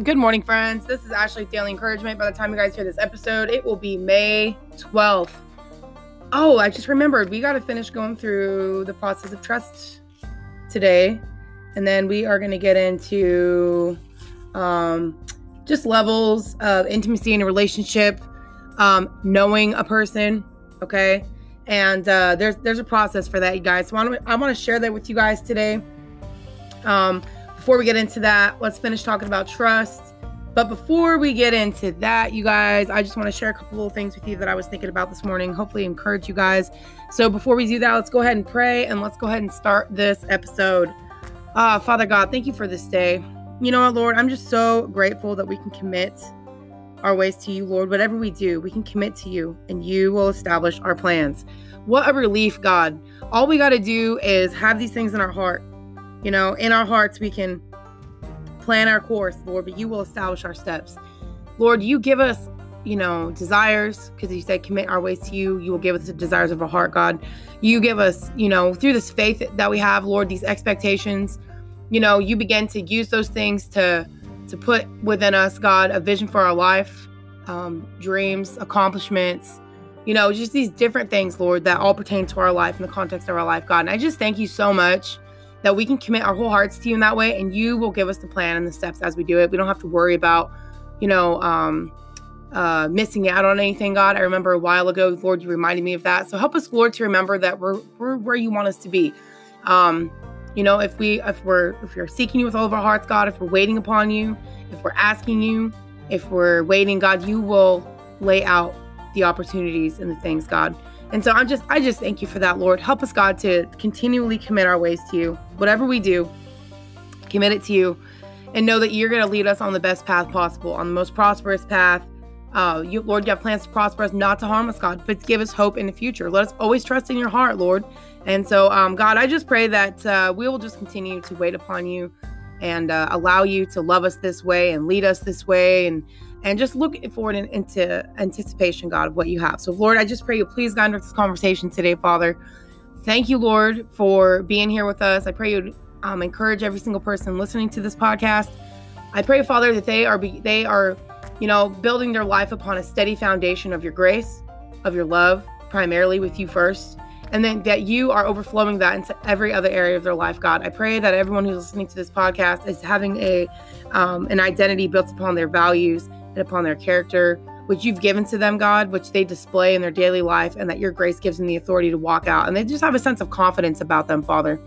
Good morning, friends. This is Ashley Daily Encouragement. By the time you guys hear this episode, it will be May 12th. Oh, I just remembered we got to finish going through the process of trust today. And then we are going to get into um, just levels of intimacy in a relationship, um, knowing a person, okay? And uh, there's there's a process for that, you guys. So I want to share that with you guys today. Um, before we get into that, let's finish talking about trust. But before we get into that, you guys, I just want to share a couple little things with you that I was thinking about this morning. Hopefully, encourage you guys. So, before we do that, let's go ahead and pray and let's go ahead and start this episode. Uh, Father God, thank you for this day. You know what, Lord? I'm just so grateful that we can commit our ways to you, Lord. Whatever we do, we can commit to you and you will establish our plans. What a relief, God. All we got to do is have these things in our heart you know, in our hearts, we can plan our course, Lord, but you will establish our steps. Lord, you give us, you know, desires because you said commit our ways to you. You will give us the desires of our heart, God. You give us, you know, through this faith that we have, Lord, these expectations. You know, you begin to use those things to to put within us, God, a vision for our life, um, dreams, accomplishments, you know, just these different things, Lord, that all pertain to our life in the context of our life, God. And I just thank you so much that we can commit our whole hearts to you in that way and you will give us the plan and the steps as we do it. We don't have to worry about you know um uh missing out on anything god. I remember a while ago lord you reminded me of that. So help us lord to remember that we're we're where you want us to be. Um you know if we if we're if we're seeking you with all of our hearts god if we're waiting upon you if we're asking you if we're waiting god you will lay out the opportunities and the things god and so I'm just I just thank you for that, Lord. Help us, God, to continually commit our ways to you. Whatever we do, commit it to you and know that you're going to lead us on the best path possible, on the most prosperous path. Uh, you, Lord, you have plans to prosper us, not to harm us, God, but to give us hope in the future. Let us always trust in your heart, Lord. And so, um, God, I just pray that uh, we will just continue to wait upon you and uh, allow you to love us this way and lead us this way and and just look forward in, into anticipation, God, of what you have. So, Lord, I just pray you please guide this conversation today, Father. Thank you, Lord, for being here with us. I pray you um, encourage every single person listening to this podcast. I pray, Father, that they are be, they are, you know, building their life upon a steady foundation of your grace, of your love, primarily with you first, and then that you are overflowing that into every other area of their life, God. I pray that everyone who's listening to this podcast is having a um, an identity built upon their values and upon their character, which you've given to them, God, which they display in their daily life, and that your grace gives them the authority to walk out. And they just have a sense of confidence about them, Father.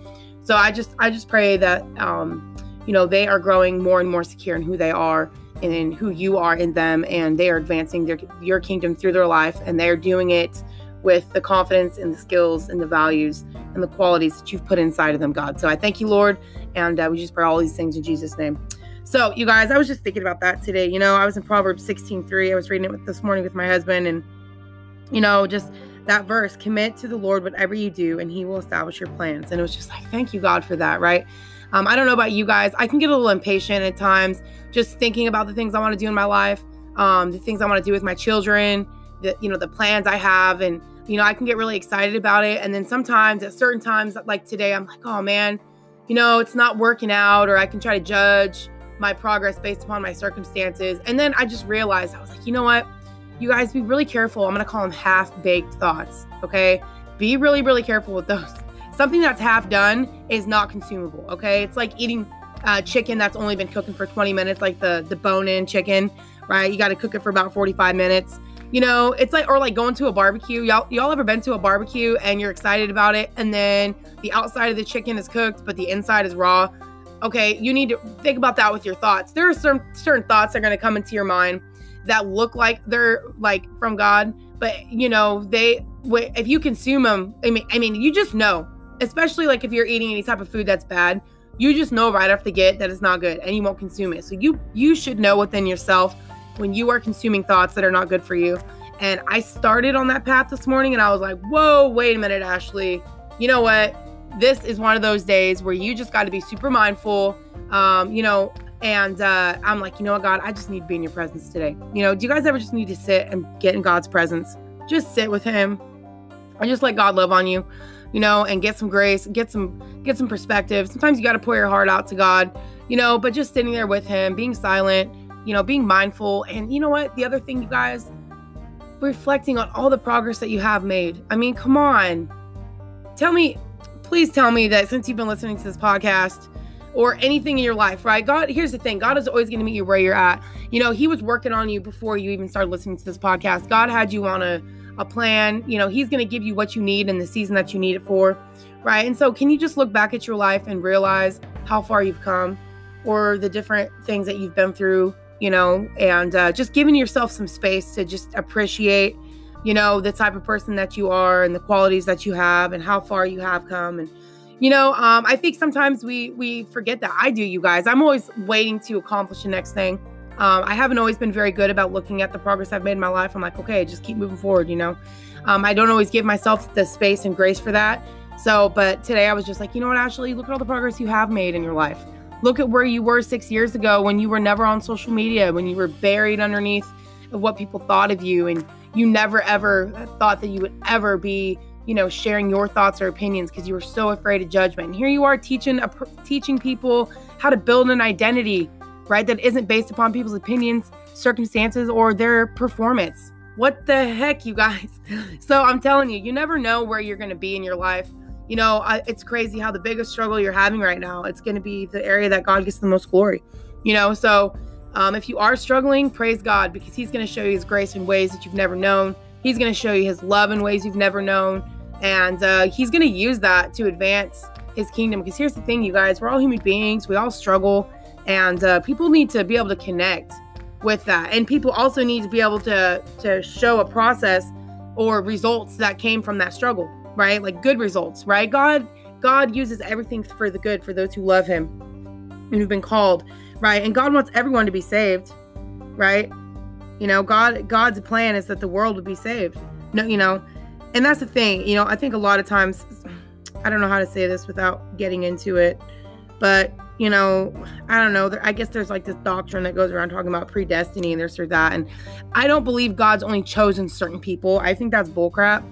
So I just I just pray that um, you know they are growing more and more secure in who they are and in who you are in them, and they are advancing their your kingdom through their life, and they are doing it with the confidence and the skills and the values and the qualities that you've put inside of them, God. So I thank you, Lord, and uh, we just pray all these things in Jesus' name. So, you guys, I was just thinking about that today. You know, I was in Proverbs 16:3. I was reading it this morning with my husband, and you know, just that verse, commit to the Lord whatever you do, and He will establish your plans. And it was just like, thank you, God, for that, right? Um, I don't know about you guys. I can get a little impatient at times, just thinking about the things I want to do in my life, um, the things I want to do with my children, the you know, the plans I have, and you know, I can get really excited about it. And then sometimes, at certain times, like today, I'm like, oh man, you know, it's not working out, or I can try to judge my progress based upon my circumstances. And then I just realized I was like, you know what? You guys be really careful. I'm going to call them half baked thoughts. Okay. Be really, really careful with those. Something that's half done is not consumable. Okay. It's like eating uh, chicken that's only been cooking for 20 minutes, like the, the bone in chicken, right? You got to cook it for about 45 minutes. You know, it's like, or like going to a barbecue. Y'all, y'all ever been to a barbecue and you're excited about it, and then the outside of the chicken is cooked, but the inside is raw? Okay, you need to think about that with your thoughts. There are certain certain thoughts that are going to come into your mind that look like they're like from God, but you know they if you consume them, I mean, I mean, you just know, especially like if you're eating any type of food that's bad, you just know right off the get that it's not good, and you won't consume it. So you you should know within yourself when you are consuming thoughts that are not good for you. And I started on that path this morning, and I was like, whoa, wait a minute, Ashley. You know what? This is one of those days where you just got to be super mindful. Um, you know, and uh, I'm like, you know what, God, I just need to be in your presence today. You know, do you guys ever just need to sit and get in God's presence? Just sit with Him and just let God love on you, you know, and get some grace, get some get some perspective. Sometimes you got to pour your heart out to God, you know, but just sitting there with him, being silent, you know, being mindful. And you know what? The other thing, you guys, reflecting on all the progress that you have made. I mean, come on. Tell me, please tell me that since you've been listening to this podcast, or anything in your life, right? God, here's the thing God is always going to meet you where you're at. You know, He was working on you before you even started listening to this podcast. God had you on a, a plan. You know, He's going to give you what you need in the season that you need it for, right? And so, can you just look back at your life and realize how far you've come or the different things that you've been through, you know, and uh, just giving yourself some space to just appreciate, you know, the type of person that you are and the qualities that you have and how far you have come. And you know um, i think sometimes we we forget that i do you guys. I'm always waiting to accomplish the next thing. Um, i haven't always been very good about looking at the progress i've made in my life. I'm like okay just keep moving forward you know? Um, i don't always give myself the space and grace for that. So but today i was just like you know what ashley look at all the progress you have made in your life. Look at where you were six years ago when you were never on social media when you were buried underneath of what people thought of you. And you never ever thought that you would ever be you know, sharing your thoughts or opinions because you were so afraid of judgment. And here you are teaching a, teaching people how to build an identity, right? That isn't based upon people's opinions, circumstances, or their performance. What the heck, you guys? So I'm telling you, you never know where you're going to be in your life. You know, I, it's crazy how the biggest struggle you're having right now, it's going to be the area that God gets the most glory. You know, so um, if you are struggling, praise God because He's going to show you His grace in ways that you've never known. He's going to show you His love in ways you've never known and uh, he's going to use that to advance his kingdom. Because here's the thing, you guys, we're all human beings, we all struggle, and uh, people need to be able to connect with that. And people also need to be able to to show a process or results that came from that struggle, right? Like good results, right? God God uses everything for the good for those who love him and who've been called, right? And God wants everyone to be saved, right? You know, God God's plan is that the world would be saved. No, you know, and that's the thing, you know, I think a lot of times, I don't know how to say this without getting into it, but you know, I don't know. I guess there's like this doctrine that goes around talking about predestiny and this or that. And I don't believe God's only chosen certain people. I think that's bullcrap.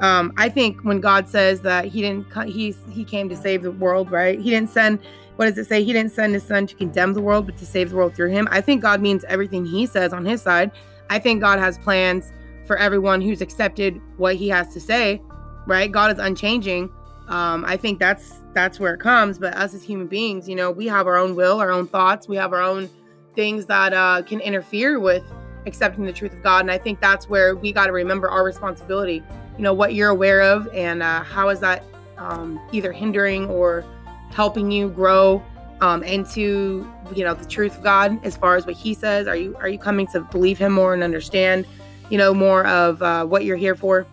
Um, I think when God says that He didn't, He He came to save the world, right? He didn't send. What does it say? He didn't send His Son to condemn the world, but to save the world through Him. I think God means everything He says on His side. I think God has plans for everyone who's accepted what he has to say, right? God is unchanging. Um, I think that's that's where it comes. But us as human beings, you know, we have our own will, our own thoughts, we have our own things that uh, can interfere with accepting the truth of God. And I think that's where we got to remember our responsibility. You know, what you're aware of, and uh, how is that um, either hindering or helping you grow um, into you know the truth of God as far as what He says. Are you are you coming to believe Him more and understand? you know, more of uh, what you're here for.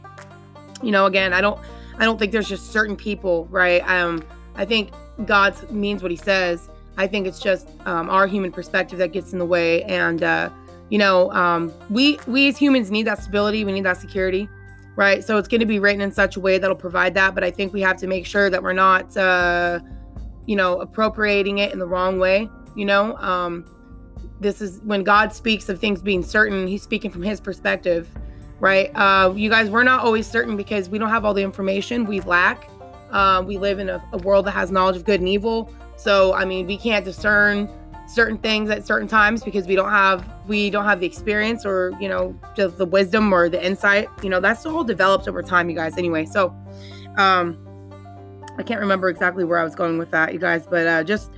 You know, again, I don't, I don't think there's just certain people, right? Um, I think God means what He says. I think it's just um, our human perspective that gets in the way, and uh, you know, um, we we as humans need that stability. We need that security, right? So it's going to be written in such a way that'll provide that. But I think we have to make sure that we're not, uh, you know, appropriating it in the wrong way. You know, um, this is when God speaks of things being certain, he's speaking from his perspective, right? Uh, you guys, we're not always certain because we don't have all the information. We lack. Uh, we live in a, a, world that has knowledge of good and evil. So, I mean, we can't discern certain things at certain times because we don't have we don't have the experience or you know the, the wisdom or the insight you know that's all developed over time you guys anyway so um i can't remember exactly where i was going with that you guys but uh just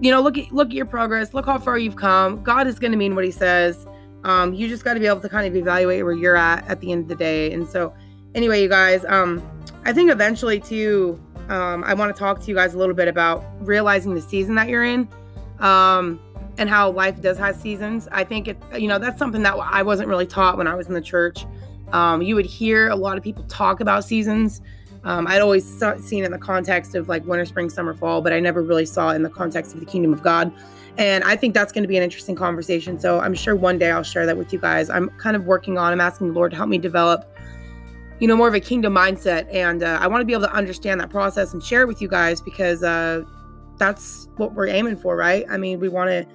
you know, look at look at your progress. Look how far you've come. God is going to mean what He says. Um, you just got to be able to kind of evaluate where you're at at the end of the day. And so, anyway, you guys, um, I think eventually too, um, I want to talk to you guys a little bit about realizing the season that you're in, um, and how life does have seasons. I think it, you know, that's something that I wasn't really taught when I was in the church. Um, you would hear a lot of people talk about seasons. Um, I'd always saw, seen in the context of like winter, spring, summer, fall, but I never really saw it in the context of the kingdom of God. And I think that's going to be an interesting conversation. So I'm sure one day I'll share that with you guys. I'm kind of working on, I'm asking the Lord to help me develop, you know, more of a kingdom mindset. And uh, I want to be able to understand that process and share it with you guys because uh, that's what we're aiming for, right? I mean, we want to,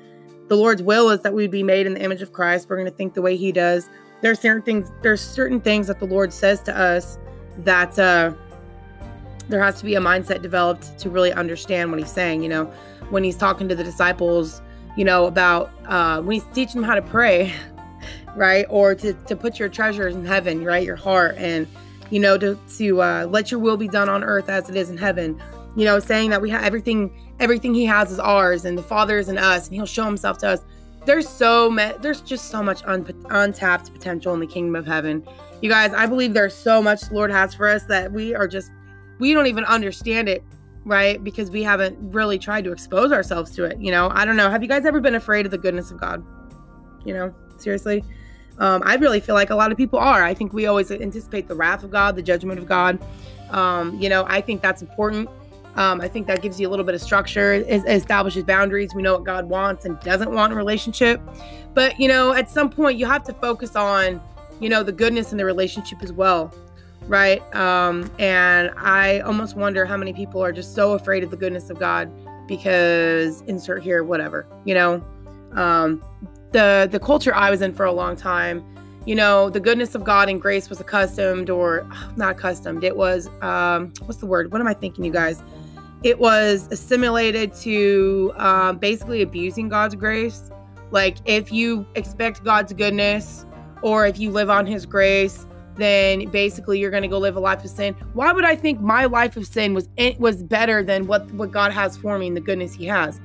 the Lord's will is that we be made in the image of Christ. We're going to think the way He does. There's certain things, there's certain things that the Lord says to us that, uh, there has to be a mindset developed to really understand what he's saying, you know. when he's talking to the disciples, you know, about uh, when he's teaching them how to pray, right? Or to, to put your treasures in heaven, right? Your heart and, you know, to, to uh, let your will be done on earth as it is in heaven. You know, saying that we have everything, everything he has is ours and the Father is in us and he'll show himself to us. There's so much, there's just so much un- untapped potential in the kingdom of heaven. You guys, I believe there's so much the Lord has for us that we are just, we don't even understand it right? Because we haven't really tried to expose ourselves to it. You know, I don't know. Have you guys ever been afraid of the goodness of God? You know, seriously. Um, I really feel like a lot of people are. I think we always anticipate the wrath of God, the judgment of God. Um, you know, I think that's important. Um, I think that gives you a little bit of structure, it establishes boundaries. We know what God wants and doesn't want in relationship. But, you know, at some point, you have to focus on, you know, the goodness in the relationship as well right? Um, and I almost wonder how many people are just so afraid of the goodness of God because insert here, whatever, you know. Um, the the culture I was in for a long time, you know, the goodness of God and grace was accustomed or not accustomed. It was um, what's the word? What am I thinking, you guys? It was assimilated to um, basically abusing God's grace. Like if you expect God's goodness or if you live on His grace, then basically you're going to go live a life of sin. Why would I think my life of sin was it was better than what what God has for me and the goodness He has?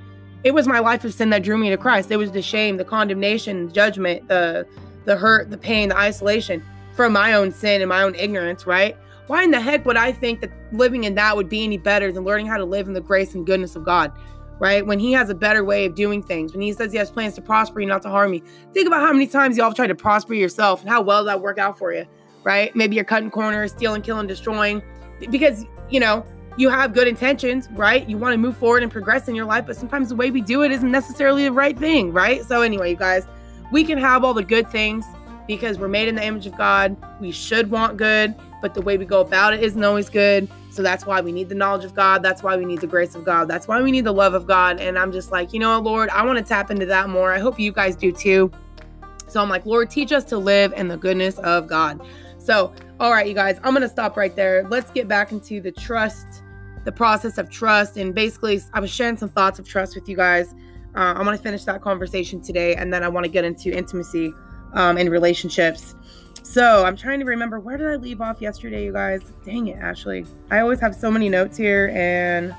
It was my life of sin that drew me to Christ. It was the shame, the condemnation, the judgment, the the hurt, the pain, the isolation from my own sin and my own ignorance, right? Why in the heck would I think that living in that would be any better than learning how to live in the grace and goodness of God? Right? When he has a better way of doing things, when he says he has plans to prosper you, not to harm you. Think about how many times y'all have tried to prosper yourself and how well that worked out for you right? Maybe you're cutting corners, stealing, killing, destroying, because, you know, you have good intentions, right? You want to move forward and progress in your life, but sometimes the way we do it isn't necessarily the right thing, right? So, anyway, you guys, we can have all the good things because we're made in the image of God. We should want good, but the way we go about it isn't always good. So that's why we need the knowledge of God. That's why we need the grace of God. That's why we need the love of God. And I'm just like, you know Lord, I want to tap into that more. I hope you guys do too. So I'm like, Lord, teach us to live in the goodness of God. So, all right, you guys, I'm going to stop right there. Let's get back into the trust, the process of trust. And basically, I was sharing some thoughts of trust with you guys. Uh, I'm going to finish that conversation today. And then I want to get into intimacy um, and relationships. So, I'm trying to remember where did I leave off yesterday, you guys? Dang it, Ashley. I always have so many notes here and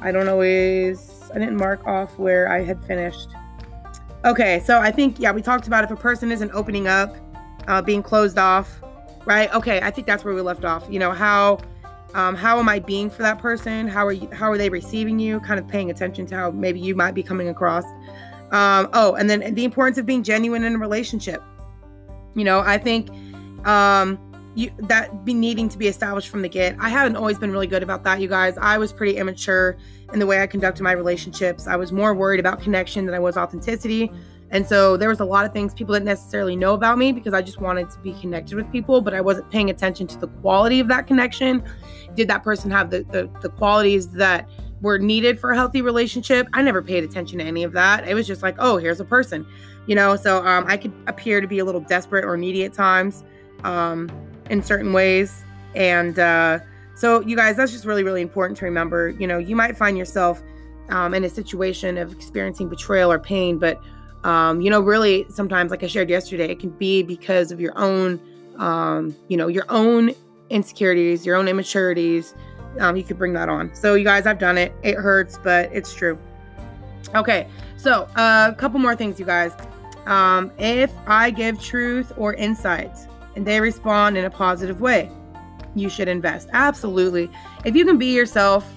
I don't always, I didn't mark off where I had finished. Okay, so I think, yeah, we talked about if a person isn't opening up, uh, being closed off, right? Okay, I think that's where we left off. You know, how um, how am I being for that person? How are you how are they receiving you? Kind of paying attention to how maybe you might be coming across. Um, oh, and then the importance of being genuine in a relationship. You know, I think um you that be needing to be established from the get. I haven't always been really good about that, you guys. I was pretty immature in the way I conducted my relationships. I was more worried about connection than I was authenticity. And so there was a lot of things people didn't necessarily know about me because I just wanted to be connected with people, but I wasn't paying attention to the quality of that connection. Did that person have the, the, the qualities that were needed for a healthy relationship? I never paid attention to any of that. It was just like, oh, here's a person, you know? So um, I could appear to be a little desperate or needy at times um, in certain ways. And uh, so, you guys, that's just really, really important to remember. You know, you might find yourself um, in a situation of experiencing betrayal or pain, but um, you know, really sometimes, like I shared yesterday, it can be because of your own, um, you know, your own insecurities, your own immaturities. Um, you could bring that on. So, you guys, I've done it. It hurts, but it's true. Okay, so uh, a couple more things, you guys. Um, if I give truth or insight and they respond in a positive way, you should invest. Absolutely. If you can be yourself,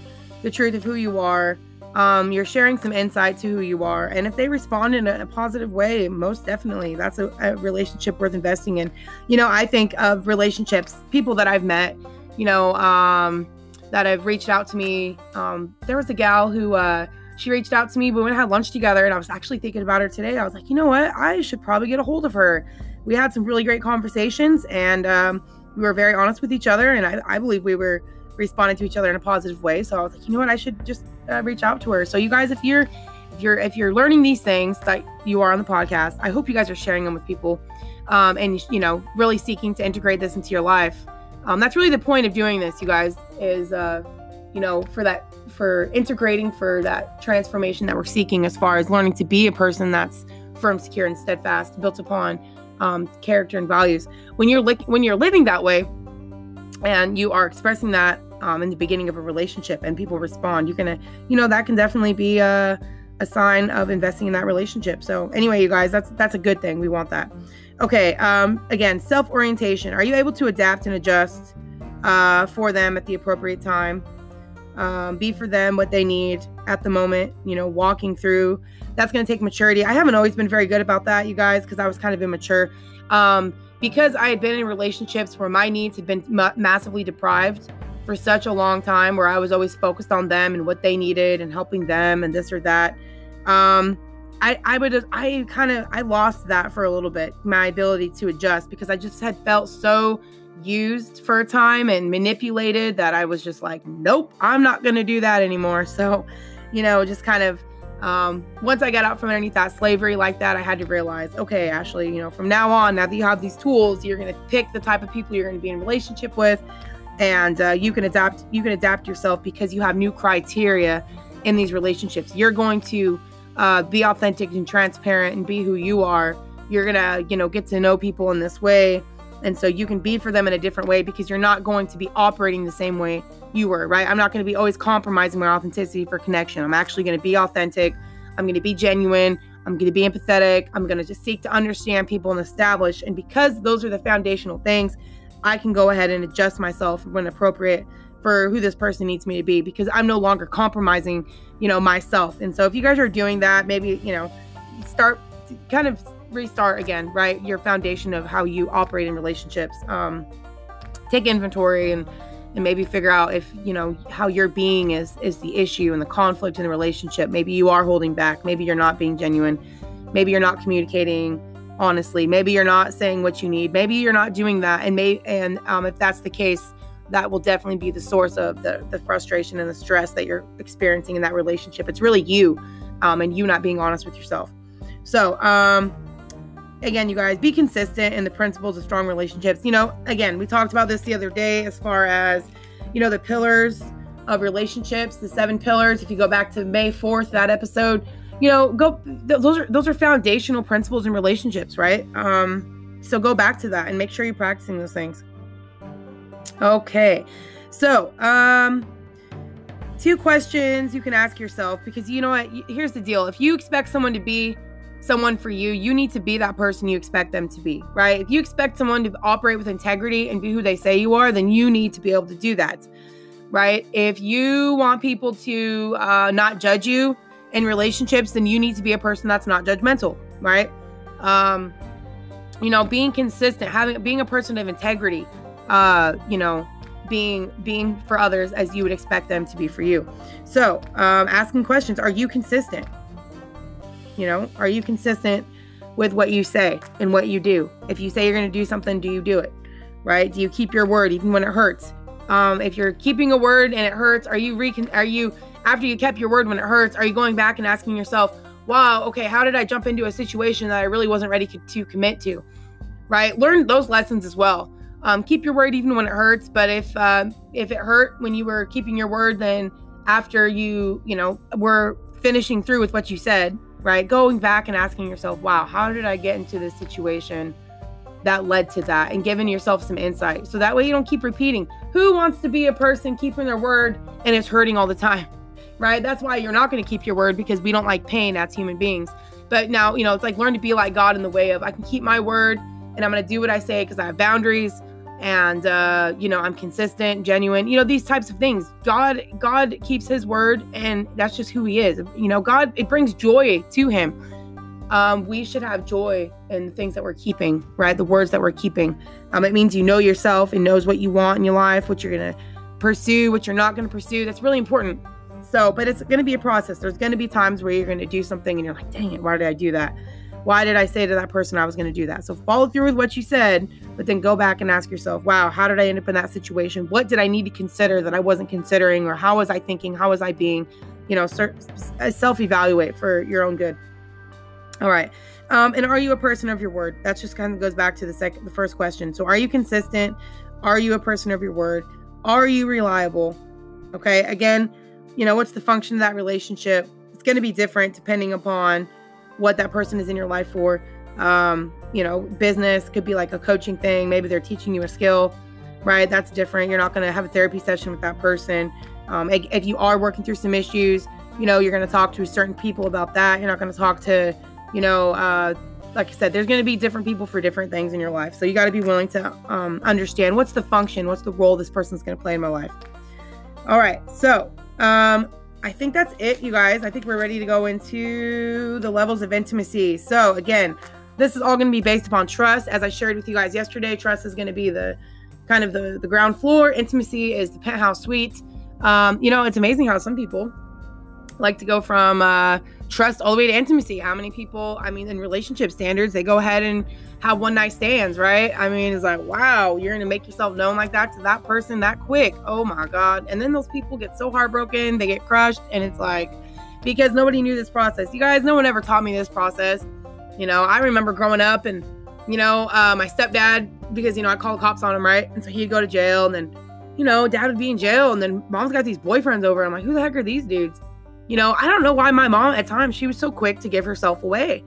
the truth of who you are, um, you're sharing some insight to who you are. And if they respond in a, positive way, most definitely, that's a, a, relationship worth investing in. You know, I think of relationships, people that I've met, you know, um, that have reached out to me. Um, there was a gal who, uh, she reached out to me. We went and had lunch together, and I was actually thinking about her today. I was like, you know what? I should probably get a hold of her. We had some really great conversations, and um, we were very honest with each other. And I, I believe we were responding to each other in a positive way. So I was like, you know what? I should just uh, reach out to her. So you guys, if you're if you're if you're learning these things that you are on the podcast, I hope you guys are sharing them with people, um, and you know, really seeking to integrate this into your life. Um, that's really the point of doing this, you guys. Is uh, you know, for that, for integrating for that transformation that we're seeking as far as learning to be a person that's firm, secure, and steadfast, built upon um, character and values. When you're li- when you're living that way, and you are expressing that um, in the beginning of a relationship, and people respond, you're gonna, you know, that can definitely be a, a sign of investing in that relationship. So anyway, you guys, that's that's a good thing. We want that. Okay. Um, again, self orientation. Are you able to adapt and adjust uh, for them at the appropriate time? Um, be for them what they need at the moment. You know, walking through that's to take maturity. I haven't always been very good about that, you guys, because I was kind of immature. Um, because I had been in relationships where my needs had been ma- massively deprived for such a long time, where I was always focused on them and what they needed and helping them and this or that. Um, I, I would I kind of I lost that for a little bit, my ability to adjust because I just had felt so used for a time and manipulated that I was just like, nope, I'm not gonna do that anymore. So, you know, just kind of um, once I got out from underneath that slavery like that, I had to realize, okay, Ashley, you know, from now on, now that you have these tools, you're to pick the type of people you're to be in relationship with, and uh, you can adapt. You can adapt yourself because you have new criteria in these relationships. You're going to uh, be authentic and transparent and be who you are. You're gonna, you know, get to know people in this way, and so you can be for them in a different way because you're not going to be operating the same way you were, right? I'm not going to be always compromising my authenticity for connection. I'm actually going to be authentic. I'm going to be genuine. I'm going to be empathetic. I'm going to just seek to understand people and establish. And because those are the foundational things, I can go ahead and adjust myself when appropriate for who this person needs me to be because I'm no longer compromising, you know, myself. And so if you guys are doing that, maybe, you know, start kind of restart again, right? Your foundation of how you operate in relationships. Um, take inventory and and maybe figure out if you know how your being is is the issue and the conflict in the relationship maybe you are holding back maybe you're not being genuine maybe you're not communicating honestly maybe you're not saying what you need maybe you're not doing that and may and um, if that's the case that will definitely be the source of the, the frustration and the stress that you're experiencing in that relationship it's really you um, and you not being honest with yourself so um again, you guys, be consistent in the principles of strong relationships. You know, again, we talked about this the other day as far as, you know, the pillars of relationships, the seven pillars. If you go back to May 4th, that episode, you know, go those are those are foundational principles in relationships, right? Um, so go back to that and make sure you're practicing those things. Okay. So, um, two questions you can ask yourself because you know what? Here's the deal. If you expect someone to be someone for you, you need to be that person you expect them to be, right? If you expect someone to operate with integrity and be who they say you are, then you need to be able to do that, right? If you want people to uh, not judge you in relationships, then you need to be a person that's not judgmental, right? Um, you know, being consistent, having being a person of integrity, uh, you know, being being for others as you would expect them to be for you. So, um, asking questions: Are you consistent? You know, are you consistent with what you say and what you do? If you say you're going to do something, do you do it? Right? Do you keep your word even when it hurts? Um, if you're keeping a word and it hurts, are you recon- are you after you kept your word when it hurts, are you going back and asking yourself, "Wow, okay, how did I jump into a situation that I really wasn't ready to commit to?" Right? Learn those lessons as well. Um, keep your word even when it hurts, but if uh, if it hurt when you were keeping your word, then after you you know were finishing through with what you said, right? Going back and asking yourself, wow, how did I get into this situation that led to that? And giving yourself some insight. So that way you don't keep repeating. Who wants to be a person keeping their word and it's hurting all the time? Right? That's why you're not going to keep your word because we don't like pain as human beings. But now, you know, it's like learn to be like God in the way of I can keep my word and I'm going to do what I say because I have boundaries and uh, you know i'm consistent genuine you know these types of things. God god keeps his word and that's just who he is. You know god it brings joy to him. Um, we should have joy in the things that we're keeping right? The words that we're keeping. Um, it means you know yourself and knows what you want in your life what you're gonna pursue what you're not gonna pursue. That's really important so but it's gonna be a process there's gonna be times where you're gonna do something and you're like dang it why did i do that why did I say to that person I was going to do that? So follow through with what you said, but then go back and ask yourself, wow, how did I end up in that situation? What did I need to consider that I wasn't considering? Or how was I thinking? How was I being? You know, self evaluate for your own good. All right. Um, and are you a person of your word? That just kind of goes back to the second, the first question. So, are you consistent? Are you a person of your word? Are you reliable? Okay. Again, you know, what's the function of that relationship? It's going to be different depending upon what that person is in your life for. Um, you know, business could be like a coaching thing. Maybe they're teaching you a skill, right? That's different. You're not going to have a therapy session with that person. Um, if you are working through some issues, you know, you're going to talk to certain people about that. You're not going to talk to, you know, uh, like I said, there's going to be different people for different things in your life. So you got to be willing to um, understand what's the function, what's the role this person's going to play in my life. All right. So um, I think that's it, you guys. I think we're ready to go into the levels of intimacy. So again, this is all going to be based upon trust. As I shared with you guys yesterday, trust is going to be the kind of the, the ground floor. Intimacy is the penthouse suite. Um, you know, it's amazing how some people like to go from uh, trust all the way to intimacy. How many people, I mean, in relationship standards, they go ahead and have one night stands, right? I mean, it's like, wow, you're gonna make yourself known like that to that person that quick. Oh my God. And then those people get so heartbroken, they get crushed, and it's like, because nobody knew this process. You guys, no one ever taught me this process. You know, I remember growing up and, you know, uh, my stepdad, because, you know, I called cops on him, right? And so he'd go to jail and then, you know, dad would be in jail and then mom's got these boyfriends over. I'm like, who the heck are these dudes? You know, I don't know why my mom at times she was so quick to give herself away.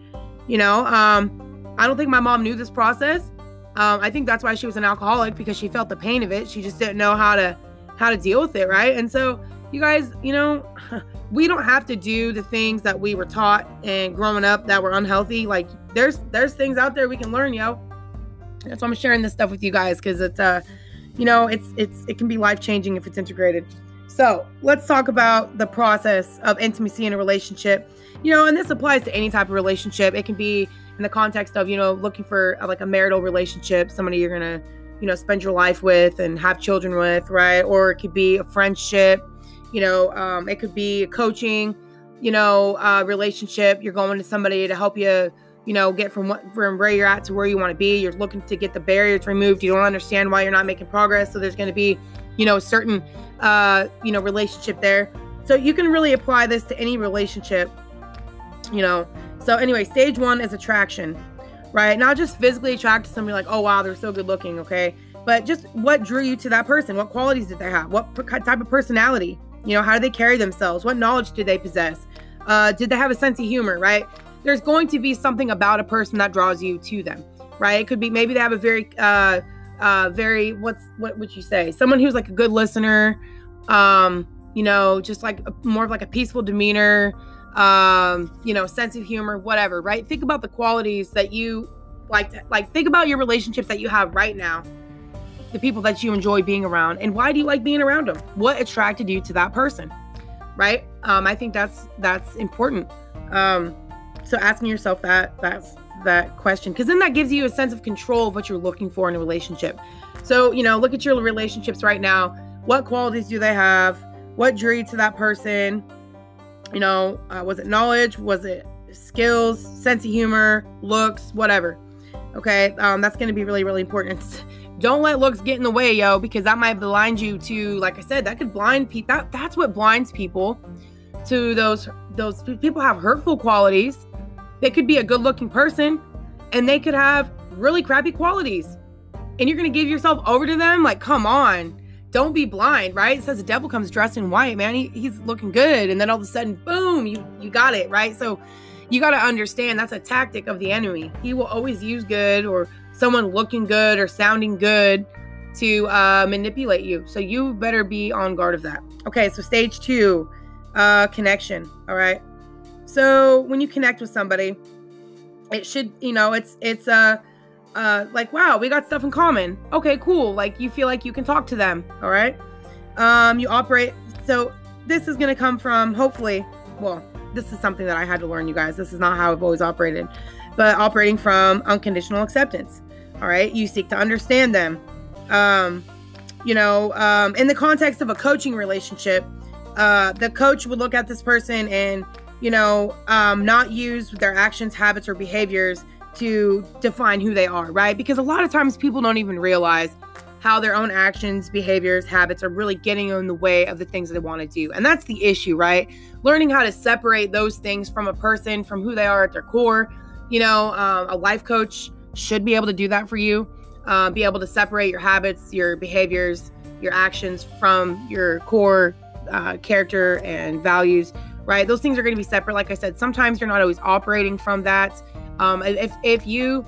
You know, um, I don't think my mom knew this process. Um, I think that's why she was an alcoholic because she felt the pain of it. She just didn't know how to how to deal with it, right? And so, you guys, you know, we don't have to do the things that we were taught and growing up that were unhealthy. Like there's there's things out there we can learn, yo. That's why I'm sharing this stuff with you guys because it's uh, you know, it's it's it can be life changing if it's integrated. So let's talk about the process of intimacy in a relationship. You know, and this applies to any type of relationship. It can be in the context of, you know, looking for a, like a marital relationship, somebody you're going to, you know, spend your life with and have children with, right? Or it could be a friendship, you know, um, it could be a coaching, you know, uh, relationship. You're going to somebody to help you, you know, get from what from where you're at to where you want to be. You're looking to get the barriers removed. You don't understand why you're not making progress. So there's going to be, you know, a certain uh, you know, relationship there. So you can really apply this to any relationship, you know. So anyway, stage one is attraction, right? Not just physically attract to somebody like, oh wow, they're so good looking, okay? But just what drew you to that person? What qualities did they have? What type of personality? You know, how do they carry themselves? What knowledge do they possess? Uh, did they have a sense of humor, right? There's going to be something about a person that draws you to them, right? It could be maybe they have a very uh, uh, very what's what would you say? Someone who's like a good listener, um, you know, just like a, more of like a peaceful demeanor, um, you know, sense of humor, whatever, right? Think about the qualities that you like to, like think about your relationships that you have right now. The people that you enjoy being around and why do you like being around them? What attracted you to that person? Right? Um, I think that's that's important. Um, so asking yourself that that's that question because then that gives you a sense of control of what you're looking for in a relationship. So, you know, look at your relationships right now. What qualities do they have? What drew you to that person? You know, uh, was it knowledge? Was it skills, sense of humor, looks, whatever? Okay, um, that's going to be really, really important. Don't let looks get in the way, yo, because that might blind you to, like I said, that could blind people. That that's what blinds people to those those people have hurtful qualities they could be a good looking person and they could have really crappy qualities. And you're going to give yourself over to them? Like, come on. Don't be blind, right? It says the devil comes dressed in white, man. He, he's looking good. And then all of a sudden, boom, you, you got it, right? So you got to understand that's a tactic of the enemy. He will always use good or someone looking good or sounding good to uh, manipulate you. So you better be on guard of that. Okay, so stage two, uh, connection. All right. So when you connect with somebody, it should, you know, it's it's uh uh like wow, we got stuff in common. Okay, cool. Like you feel like you can talk to them, all right? Um you operate so this is going to come from hopefully, well, this is something that I had to learn you guys. This is not how I've always operated. But operating from unconditional acceptance. All right? You seek to understand them. Um you know, um in the context of a coaching relationship, uh the coach would look at this person and you know, um, not use their actions, habits, or behaviors to define who they are, right? Because a lot of times people don't even realize how their own actions, behaviors, habits are really getting in the way of the things that they want to do. And that's the issue, right? Learning how to separate those things from a person, from who they are at their core. You know, um, a life coach should be able to do that for you. Uh, be able to separate your habits, your behaviors, your actions from your core uh, character and values, right? Those things are going to be separate. Like I said, sometimes you're not always operating from that. Um, if if you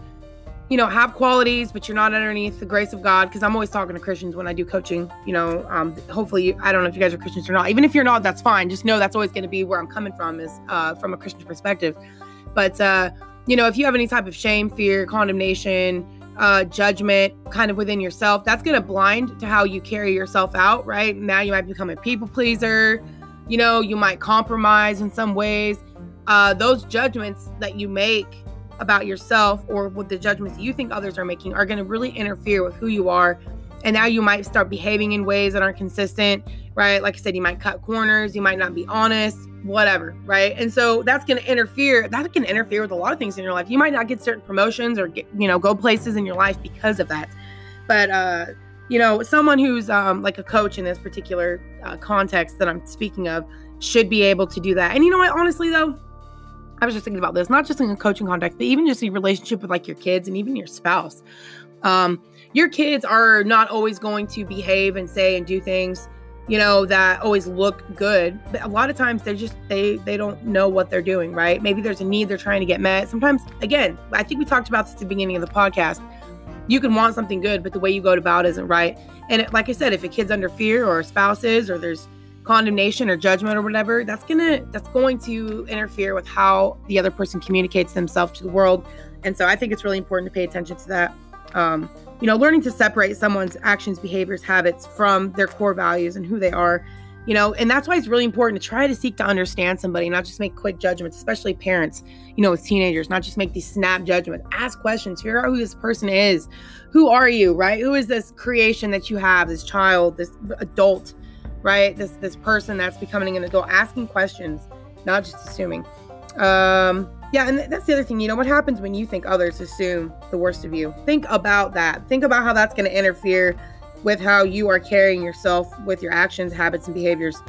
you know have qualities but you're not underneath the grace of god because i'm always talking to christians when i do coaching you know um, hopefully i don't know if you guys are christians or not even if you're not that's fine just know that's always going to be where i'm coming from is uh, from a christian perspective but uh, you know if you have any type of shame fear condemnation uh, judgment kind of within yourself that's going to blind to how you carry yourself out right now you might become a people pleaser you know you might compromise in some ways uh, those judgments that you make about yourself or with the judgments you think others are making are going to really interfere with who you are. And now you might start behaving in ways that aren't consistent, right? Like I said, you might cut corners, you might not be honest, whatever, right? And so that's going to interfere. That can interfere with a lot of things in your life. You might not get certain promotions or get, you know, go places in your life because of that. But uh, you know, someone who's um, like a coach in this particular uh, context that I'm speaking of should be able to do that. And you know what? Honestly, though, I was just thinking about this, not just in a coaching context, but even just a relationship with like your kids and even your spouse. Um, your kids are not always going to behave and say and do things, you know, that always look good. But a lot of times they just they they don't know what they're doing, right? Maybe there's a need they're trying to get met. Sometimes, again, I think we talked about this at the beginning of the podcast. You can want something good, but the way you go about it isn't right. And it, like I said, if a kid's under fear or a spouse is, or there's condemnation or judgment or whatever that's gonna that's going to interfere with how the other person communicates themselves to the world and so i think it's really important to pay attention to that um, you know learning to separate someone's actions behaviors habits from their core values and who they are you know and that's why it's really important to try to seek to understand somebody not just make quick judgments especially parents you know with teenagers not just make these snap judgments ask questions figure out who this person is who are you right who is this creation that you have this child this adult right? This this person that's becoming an adult, asking questions, not just assuming. Um, yeah, and that's the other thing. You know what happens when you think others assume the worst of you? Think about that. Think about how that's going to interfere with how you are carrying yourself with your actions, habits, and behaviors.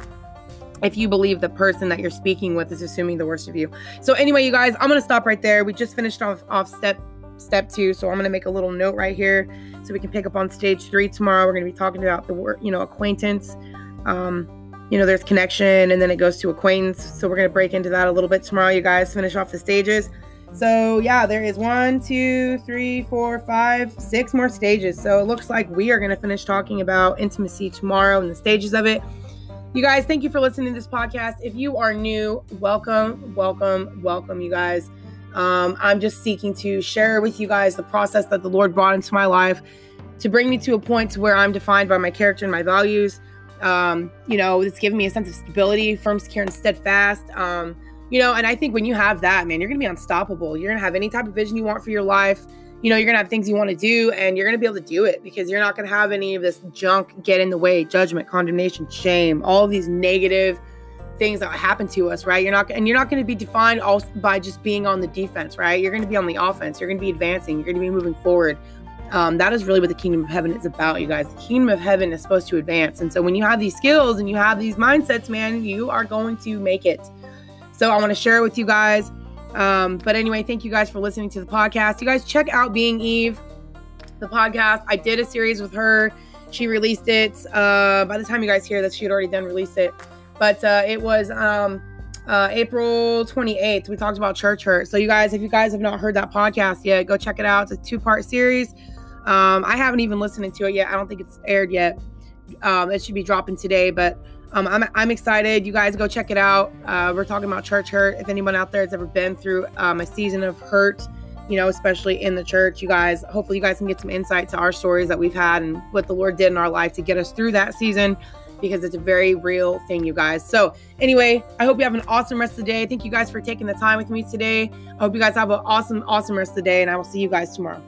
If you believe the person that you're speaking with is assuming the worst of you. So anyway, you guys, I'm gonna stop right there. We just finished off off step step two, so I'm gonna make a little note right here so we can pick up on stage three tomorrow. We're gonna be talking about the word, you know, acquaintance um, you know, there's connection and then it goes to acquaintance. So we're to break into that a little bit tomorrow, you guys, finish off the stages. So yeah, there is one, two, three, four, five, six more stages. So it looks like we are going to finish talking about intimacy tomorrow and the stages of it. You guys, thank you for listening to this podcast. If you are new, welcome, welcome, welcome, you guys. Um, I'm just seeking to share with you guys the process that the Lord brought into my life to bring me to a point to where I'm defined by my character and my values. Um, you know, it's given me a sense of stability, firm, secure, and steadfast. Um, you know, and I think when you have that, man, you're gonna be unstoppable. You're gonna have any type of vision you want for your life. You know, you're gonna have things you want to do, and you're gonna be able to do it because you're not gonna have any of this junk get in the way, judgment, condemnation, shame, all these negative things that happen to us, right? You're not, and you're not going to be defined all by just being on the defense, right? You're going to be on the offense. You're going to be advancing. You're going to be moving forward. Um, that is really what the kingdom of heaven is about, you guys. The kingdom of heaven is supposed to advance. And so when you have these skills and you have these mindsets, man, you are going to make it. So I want to share it with you guys. Um, but anyway, thank you guys for listening to the podcast. You guys check out Being Eve, the podcast. I did a series with her. She released it. Uh, by the time you guys hear this, she had already done released it. But uh, it was um, uh, April 28th. We talked about church hurt. So you guys, if you guys have not heard that podcast yet, go check it out. It's a two-part series. Um, I haven't even listened to it yet. I don't think it's aired yet. Um, it should be dropping today, but um, I'm, I'm excited. You guys go check it out. Uh, we're talking about church hurt. If anyone out there has ever been through um, a season of hurt, you know, especially in the church, you guys, hopefully you guys can get some insight to our stories that we've had and what the Lord did in our life to get us through that season because it's a very real thing, you guys. So, anyway, I hope you have an awesome rest of the day. Thank you guys for taking the time with me today. I hope you guys have an awesome, awesome rest of the day, and I will see you guys tomorrow.